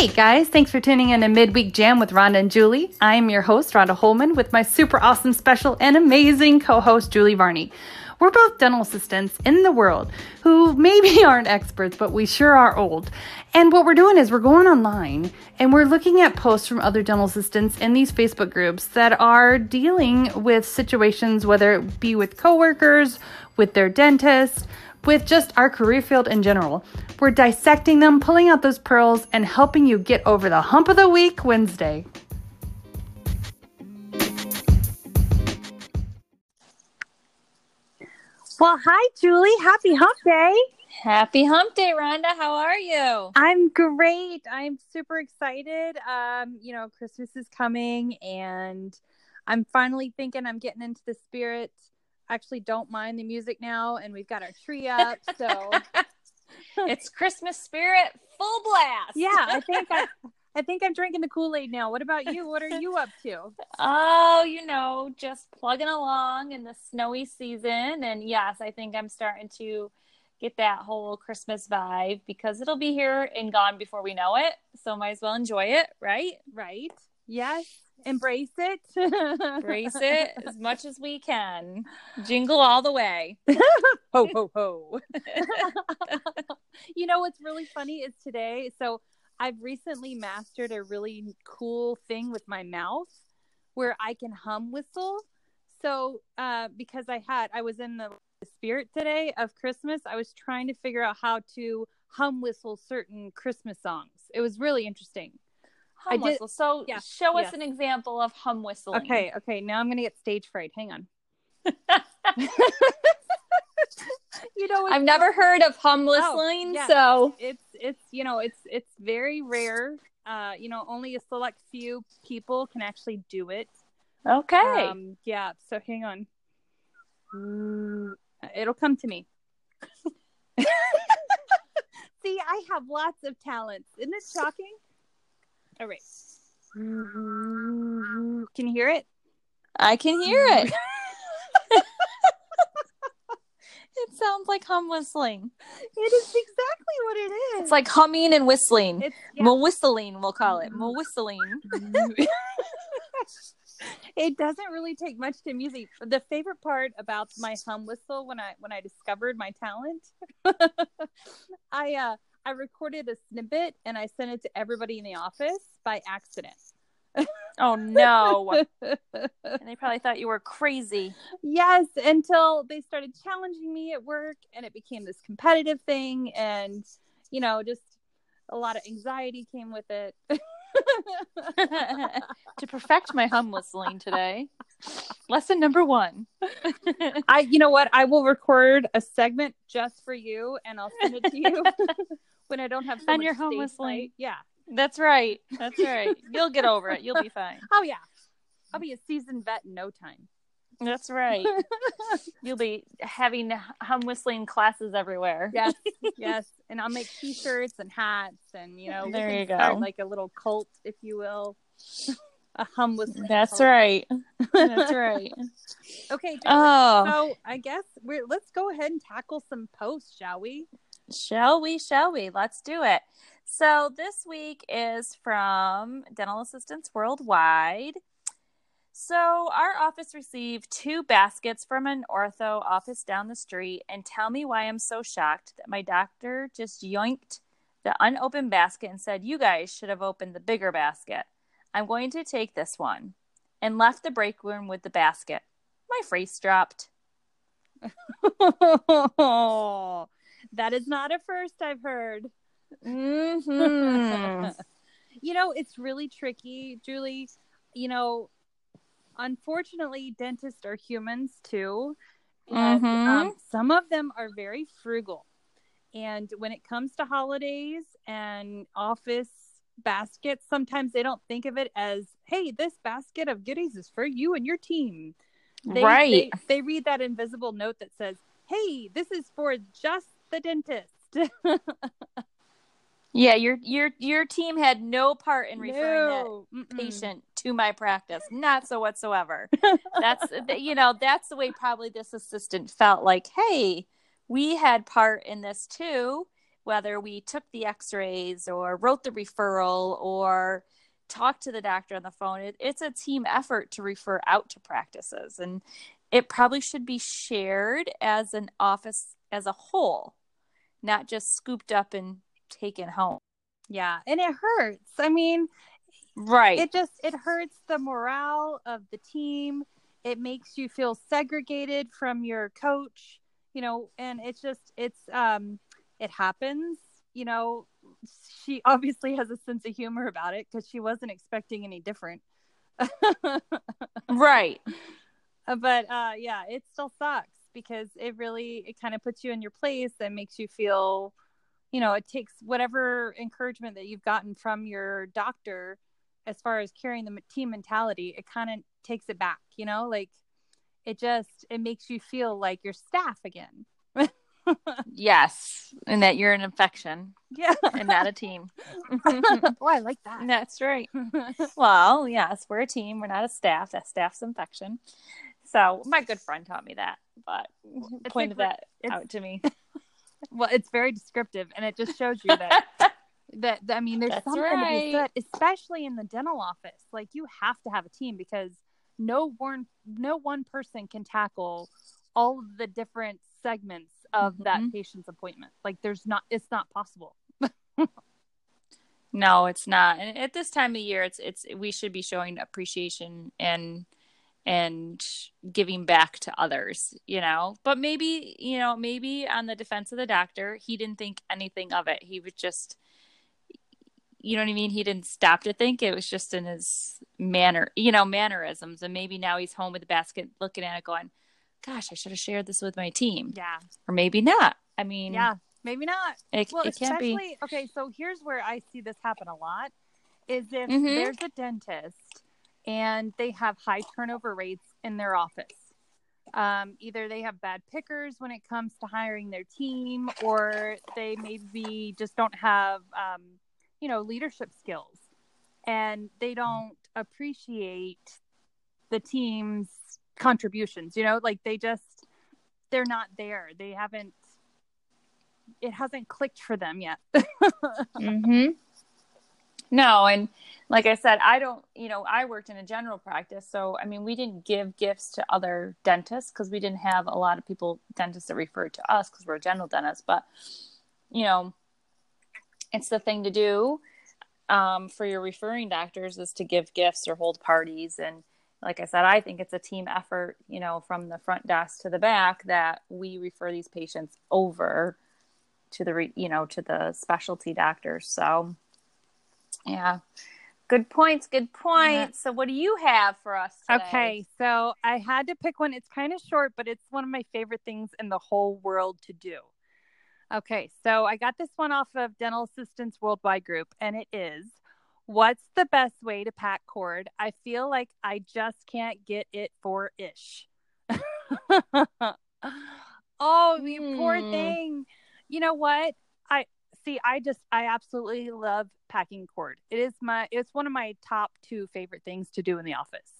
Hey guys, thanks for tuning in to Midweek Jam with Rhonda and Julie. I'm your host, Rhonda Holman, with my super awesome, special, and amazing co host, Julie Varney. We're both dental assistants in the world who maybe aren't experts, but we sure are old. And what we're doing is we're going online and we're looking at posts from other dental assistants in these Facebook groups that are dealing with situations, whether it be with coworkers, with their dentist, with just our career field in general. We're dissecting them, pulling out those pearls, and helping you get over the hump of the week Wednesday. Well, hi, Julie. Happy hump day. Happy hump day, Rhonda. How are you? I'm great. I'm super excited. Um, you know, Christmas is coming and I'm finally thinking I'm getting into the spirit. Actually don't mind the music now and we've got our tree up, so it's Christmas spirit full blast. yeah, I think I I think I'm drinking the Kool-Aid now. What about you? What are you up to? Oh, you know, just plugging along in the snowy season. And yes, I think I'm starting to get that whole Christmas vibe because it'll be here and gone before we know it. So might as well enjoy it, right? Right? Yes. Embrace it. Embrace it as much as we can. Jingle all the way. ho ho ho. you know what's really funny is today. So I've recently mastered a really cool thing with my mouth where I can hum whistle. So uh, because I had I was in the spirit today of Christmas, I was trying to figure out how to hum whistle certain Christmas songs. It was really interesting. Hum I did- whistle. So yeah, show us an example of hum whistling. Okay, okay. Now I'm gonna get stage fright. Hang on. you know, I've never heard of hum whistling, yeah. so it's it's you know it's it's very rare. Uh, you know, only a select few people can actually do it. okay. Um, yeah. So hang on. It'll come to me. See, I have lots of talents. Isn't it shocking? All right. Mm-hmm. Can you hear it? I can hear it. Mm-hmm. it sounds like hum whistling. It is exactly what it is. It's like humming and whistling. it's yeah. Mo whistling, we'll call it. Mm-hmm. Mo whistling. it doesn't really take much to music. The favorite part about my hum whistle when I when I discovered my talent, I uh I recorded a snippet and I sent it to everybody in the office by accident. Oh no. and they probably thought you were crazy. yes, until they started challenging me at work and it became this competitive thing and you know, just a lot of anxiety came with it. to perfect my hum whistling today. Lesson number one. I you know what? I will record a segment just for you and I'll send it to you when I don't have so And much your stage whistling. Yeah. That's right. That's right. You'll get over it. You'll be fine. Oh yeah. I'll be a seasoned vet in no time. That's right. You'll be having hum whistling classes everywhere. yes, yes. And I'll make t-shirts and hats and you know There you go. like a little cult, if you will. A hum whistling. That's cult. right. That's right. Okay. Oh, So I guess we're let's go ahead and tackle some posts, shall we? shall we? Shall we? Let's do it. So this week is from Dental Assistants Worldwide. So our office received two baskets from an ortho office down the street, and tell me why I'm so shocked that my doctor just yoinked the unopened basket and said, "You guys should have opened the bigger basket." I'm going to take this one, and left the break room with the basket. My face dropped. that is not a first I've heard. hmm you know, it's really tricky, Julie. You know, unfortunately, dentists are humans too. And Mhm. um, some of them are very frugal. And when it comes to holidays and office baskets, sometimes they don't think of it as, hey, this basket of goodies is for you and your team. They, right. They, they read that invisible note that says, hey, this is for just the dentist. yeah, your your your team had no part in referring No. that Mm-mm. patient to my practice, not so whatsoever. That's you know that's the way probably this assistant felt like, hey, we had part in this too, whether we took the X-rays or wrote the referral or talked to the doctor on the phone. It, it's a team effort to refer out to practices, and it probably should be shared as an office as a whole, not just scooped up and taken home. Yeah, and it hurts. I mean, Right. it just it hurts the morale of the team. It makes you feel segregated from your coach, you know, and it's just it's um it happens, you know. She obviously has a sense of humor about it because she wasn't expecting any different. right. but uh yeah it still sucks because it really it kind of puts you in your place and makes you feel you know it takes whatever encouragement that you've gotten from your doctor as far as carrying the team mentality it kind of takes it back you know like it just it makes you feel like your staff again Yes. And that you're an infection yeah and not a team. oh i like that That's right. Well, yes, we're a team. We're not a staff. That staff's infection. So my good friend taught me that, but It's pointed like- that out to me. well it's very descriptive and it just shows you that that, that- i mean there's That's something to be said especially in the dental office like you have to have a team because no one no one person can tackle all of the different segments of that Mhm. patient's appointment like there's not it's not possible No, it's not. And at this time of year, it's it's we should be showing appreciation and and giving back to others, you know. But maybe, you know, maybe on the defense of the doctor, he didn't think anything of it. He was just you know what I mean? He didn't stop to think. It was just in his manner, you know, mannerisms. And maybe now he's home with the basket looking at it going, Gosh, I should have shared this with my team. yeah Or maybe not. I mean yeah maybe not it, well it can't be especially okay so here's where i see this happen a lot is if Mhm. there's a dentist and they have high turnover rates in their office um, either they have bad pickers when it comes to hiring their team or they maybe just don't have um, you know leadership skills and they don't appreciate the team's contributions you know like they just they're not there they haven't it hasn't clicked for them yet hmm No, and like I said, I don't, you know, I worked in a general practice. So, I mean, we didn't give gifts to other dentists because we didn't have a lot of people, dentists that referred to us because we're a general dentist. But, you know, it's the thing to do um, for your referring doctors is to give gifts or hold parties. And like I said, I think it's a team effort, you know, from the front desk to the back that we refer these patients over to the, re- you know, to the specialty doctors. So, yeah. Good points. Good points. So, what do you have for us today? Okay, so I had to pick one. It's kind of short, but it's one of my favorite things in the whole world to do. Okay, so I got this one off of Dental Assistants Worldwide Group, and it is What's the best way to pack cord? I feel like I just can't get it for ish. oh, you poor Hmm. thing. You know what? I see I just I absolutely love packing cord. It is my it's one of my top two favorite things to do in the office.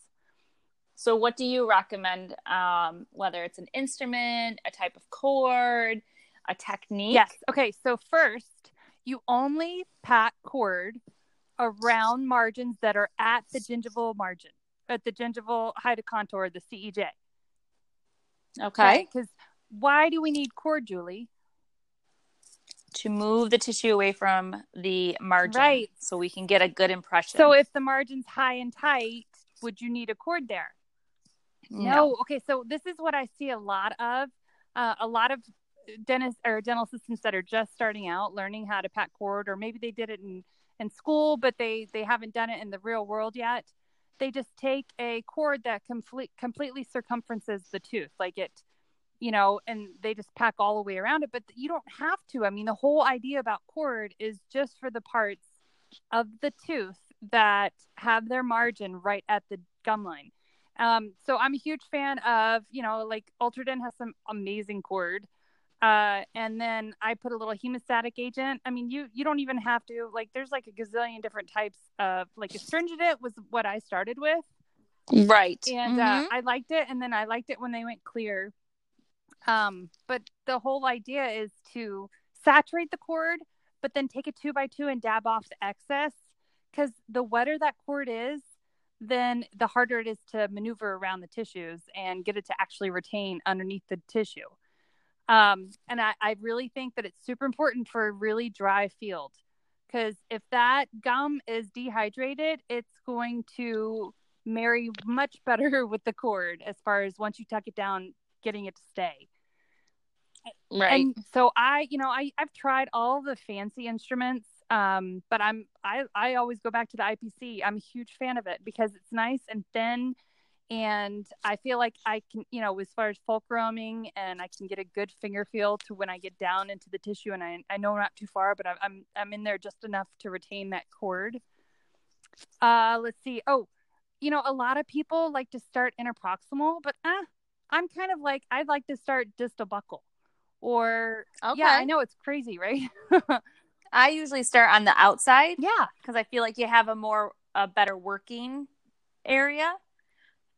So, what do you recommend? Um, whether it's an instrument, a type of cord, a technique? Yes. Okay. So first, you only pack cord around margins that are at the gingival margin, at the gingival height of contour, the CEJ. Okay. Because why do we need cord, Julie? To move the tissue away from the margin, Right. So we can get a good impression. So if the margin's high and tight, would you need a cord there? No. Okay. So this is what I see a lot of. Uh, a lot of dentists or dental assistants that are just starting out learning how to pack cord, or maybe they did it in, in school, but they, they haven't done it in the real world yet. They just take a cord that complete, completely circumferences the tooth, like it, you know, and they just pack all the way around it. But you don't have to. I mean, the whole idea about cord is just for the parts of the tooth that have their margin right at the gum line. Um, so I'm a huge fan of, you know, like Ultradent has some amazing cord. Uh, and then I put a little hemostatic agent. I mean, you you don't even have to like. There's like a gazillion different types of like astringent It was what I started with, Right. and uh, I liked it. And then I liked it when they went clear. Um, but the whole idea is to saturate the cord, but then take a two by two and dab off the excess. Because the wetter that cord is, then the harder it is to maneuver around the tissues and get it to actually retain underneath the tissue. Um, and I, I really think that it's super important for a really dry field because if that gum is dehydrated, it's going to marry much better with the cord as far as once you tuck it down, getting it to stay. right. And so I, you know, I I've tried all the fancy instruments, um, but I'm I I always go back to the IPC. I'm a huge fan of it because it's nice and thin, and I feel like I can, you know, as far as fulcruming, and I can get a good finger feel to when I get down into the tissue, and I I know not too far, but I'm I'm, I'm in there just enough to retain that cord. Uh, let's see. Oh, you know, a lot of people like to start interproximal, but uh, I'm kind of like I'd like to start distal buccal. Or okay. yeah, I know it's crazy, right? I usually start on the outside yeah, because I feel like you have a more a better working area,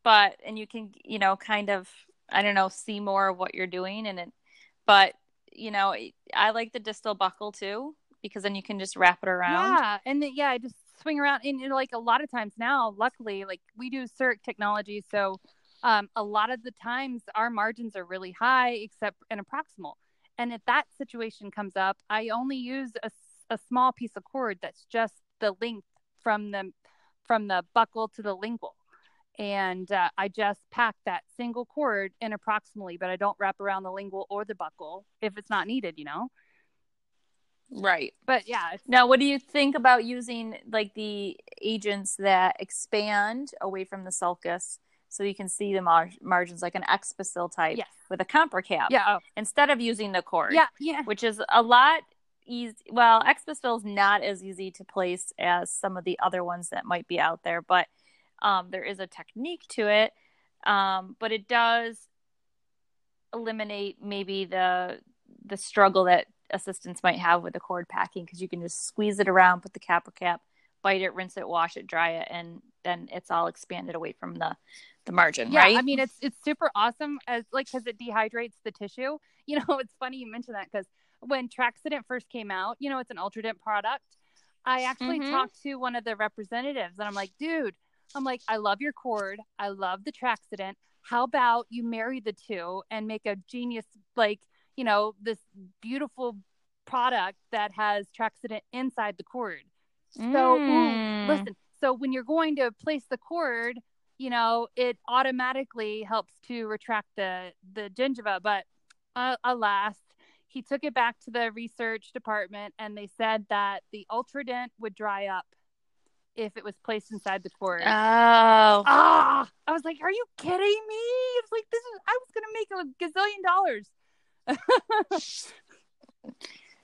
but and you can you know kind of I don't know see more of what you're doing and it, but you know I like the distal buccal too because then you can just wrap it around. yeah, and yeah, I just swing around. And like a lot of times now, luckily, like we do CEREC technology, so um, a lot of the times our margins are really high, except interproximal. And if that situation comes up, I only use a, a small piece of cord that's just the length from the from the buccal to the lingual. And uh, I just pack that single cord interproximally, but I don't wrap around the lingual or the buccal if it's not needed, you know. Right. But yeah, Now, what do you think about using like the agents that expand away from the sulcus so you can see the mar- margins like an Expasyl type Yes. with a Comprecap yeah, oh, instead of using the cord? yeah, yeah. which is a lot easy. Well, Expasyl is not as easy to place as some of the other ones that might be out there, but um, there is a technique to it. Um, but it does eliminate maybe the the struggle that assistants might have with the cord packing because you can just squeeze it around, put the cap or cap, bite it, rinse it, wash it, dry it, and then it's all expanded away from the the margin, yeah right? i mean it's it's super awesome as like because it dehydrates the tissue you know it's funny you mention that because when Traxodent first came out you know it's an ultradent product i actually Mhm. talked to one of the representatives and i'm like dude i'm like i love your cord i love the Traxodent how about you marry the two and make a genius like you know this beautiful product that has Traxodent inside the cord so ooh, Mm. listen, so when you're going to place the cord, you know, it automatically helps to retract the the gingiva. But uh, alas, he took it back to the research department, and they said that the Ultradent would dry up if it was placed inside the cord. Oh, ah, I was like, "Are you kidding me?" It's like this is I was gonna make a gazillion dollars.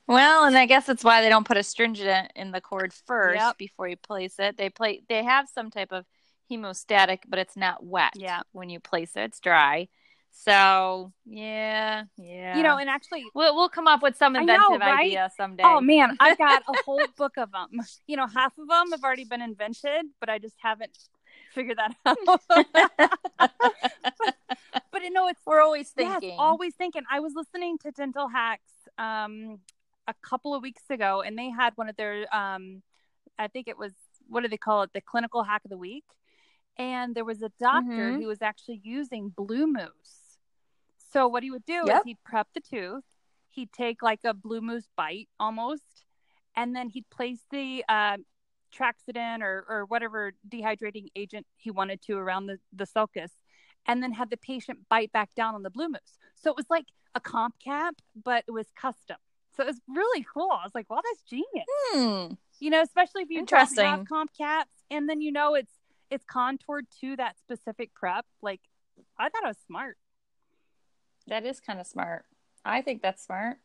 Well, and I guess that's why they don't put astringent in the cord first Yep. before you place it. They play they have some type of hemostatic, but it's not wet. Yeah. When you place it, it's dry. So yeah, yeah. You know, and actually, we'll we'll come up with some I know, inventive right? idea someday. Oh man, I've got a whole book of them. You know, half of them have already been invented, but I just haven't figured that out. but you know, it's We're always yes, thinking. always thinking. I was listening to Dental Hacks um, a couple of weeks ago, and they had one of their, um, I think it was, what do they call it, the clinical hack of the week. And there was a doctor Mhm. who was actually using Blu-Mousse. So what he would do is he'd prep the tooth, he'd take like a Blu-Mousse bite almost, and then he'd place the uh, Traxodent or, or whatever dehydrating agent he wanted to around the, the sulcus, and then have the patient bite back down on the Blu-Mousse. So it was like a comp cap, but it was custom. So it was really cool. I was like, wow, that's genius. Hmm. You know, especially if you Interesting. have comp caps, and then you know it's it's contoured to that specific prep. Like, I thought it was smart. That is kind of smart. I think that's smart.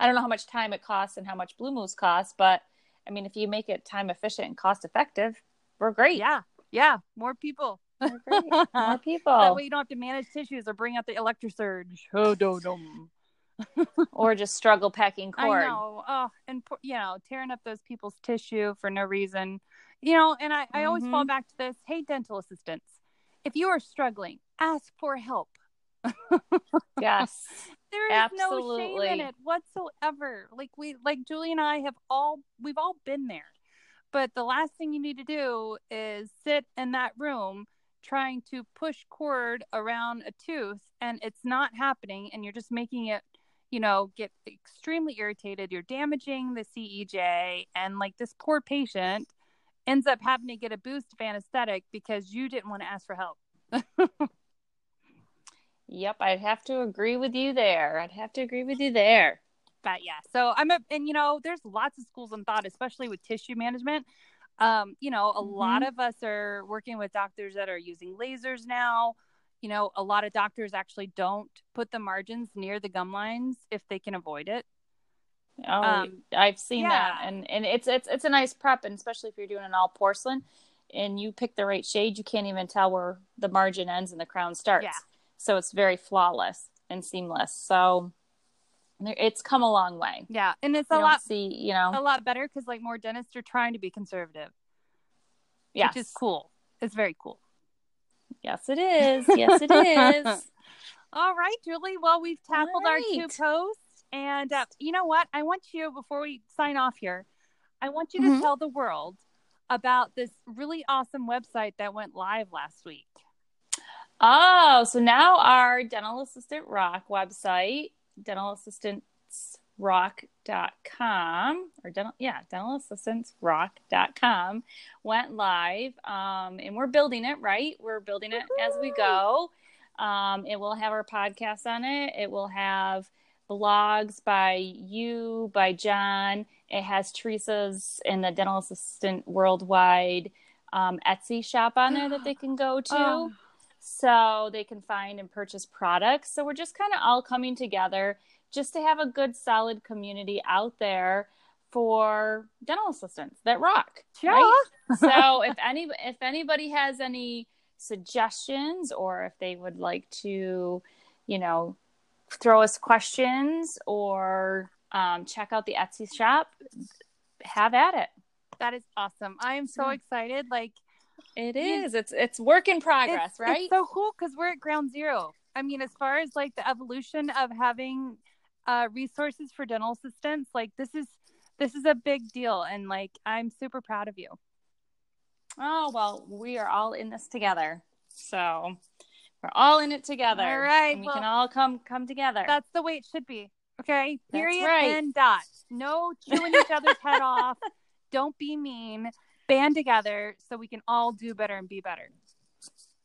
I don't know how much time it costs and how much Blu-Mousse costs, but I mean, if you make it time efficient and cost effective, we're great. Yeah, yeah, more people. We're great. More people. That way you don't have to manage tissues or bring out the electrosurge. Oh, no, no. or just struggle packing cord. I know. Oh, and you know, tearing up those people's tissue for no reason. You know, and I, I always fall Mhm. back to this. Hey, dental assistants, if you are struggling, ask for help. Yes. There is no shame in it whatsoever. Like we, like Julie and I have all, we've all been there. But the last thing you need to do is sit in that room trying to push cord around a tooth and it's not happening and you're just making it you know get extremely irritated you're damaging the cej and like this poor patient ends up having to get a boost of anesthetic because you didn't want to ask for help Yep, I'd have to agree with you there. I'd have to agree with you there. but yeah so i'm a and you know there's lots of schools in thought especially with tissue management um you know a lot of us are working with doctors that are using lasers now you know a lot of doctors actually don't put the margins near the gum lines if they can avoid it Oh, Um, I've seen that, and and it's it's it's a nice prep, and especially if you're doing an all porcelain, and you pick the right shade, you can't even tell where the margin ends and the crown starts. Yeah. So it's very flawless and seamless. So it's come a long way. yeah and it's You a lot see, you know, a lot better because like more dentists are trying to be conservative yes, which is cool it's very cool yes, it is. Yes, it is. all right julie well we've tackled our two posts and uh, you know what i want you before we sign off here i want you to Mhm. tell the world about this really awesome website that went live last week Oh, so now our Dental Assistant Rock website, dentalassistantsrock.com, or dental, yeah, dentalassistantsrock.com went live. Um, and we're building it, right? We're building it as we go. Um, it will have our podcast on it. It will have blogs by you, by John. It has Teresa's and the Dental Assistant Worldwide um, Etsy shop on there that they can go to Oh. So they can find and purchase products. So we're just kind of all coming together just to have a good, solid community out there for dental assistants that rock. Right? so if any if anybody has any suggestions or if they would like to, you know, throw us questions or um, check out the Etsy shop, have at it. that is awesome i am so excited like It is. It's it's work in progress, it's, right? It's so cool because we're at ground zero. I mean, as far as like the evolution of having uh, resources for dental assistants, like this is this is a big deal, and like I'm super proud of you. Oh, well, we are all in this together. So we're all in it together. All right, And we well- can all come come together. That's the way it should be. Okay. Period. right. And dot. No chewing each other's head off. Don't be mean. Band together so we can all do better and be better.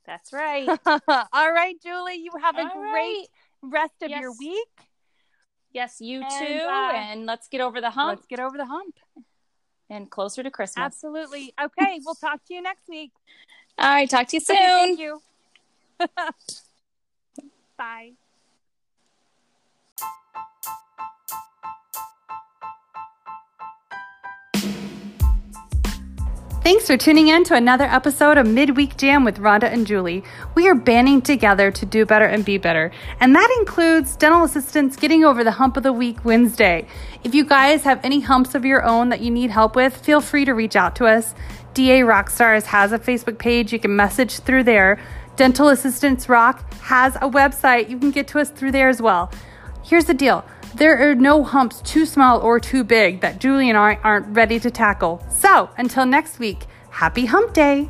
That's right. all right, Julie. You have a All great right. rest of your week. Yes, you And, too. uh, and let's get over the hump Let's get over the hump. and closer to Christmas. Absolutely. Okay. We'll talk to you next week. All right, talk to you soon. Okay, thank you. Bye. Thanks for tuning in to another episode of Midweek Jam with Rhonda and Julie. We are banding together to do better and be better, and that includes dental assistants getting over the hump of the week Wednesday. If you guys have any humps of your own that you need help with, feel free to reach out to us. DA Rockstars has a Facebook page. You can message through there. Dental Assistants Rock has a website. You can get to us through there as well. Here's the deal there are no humps too small or too big that Julie and I aren't ready to tackle. So until next week, happy hump day!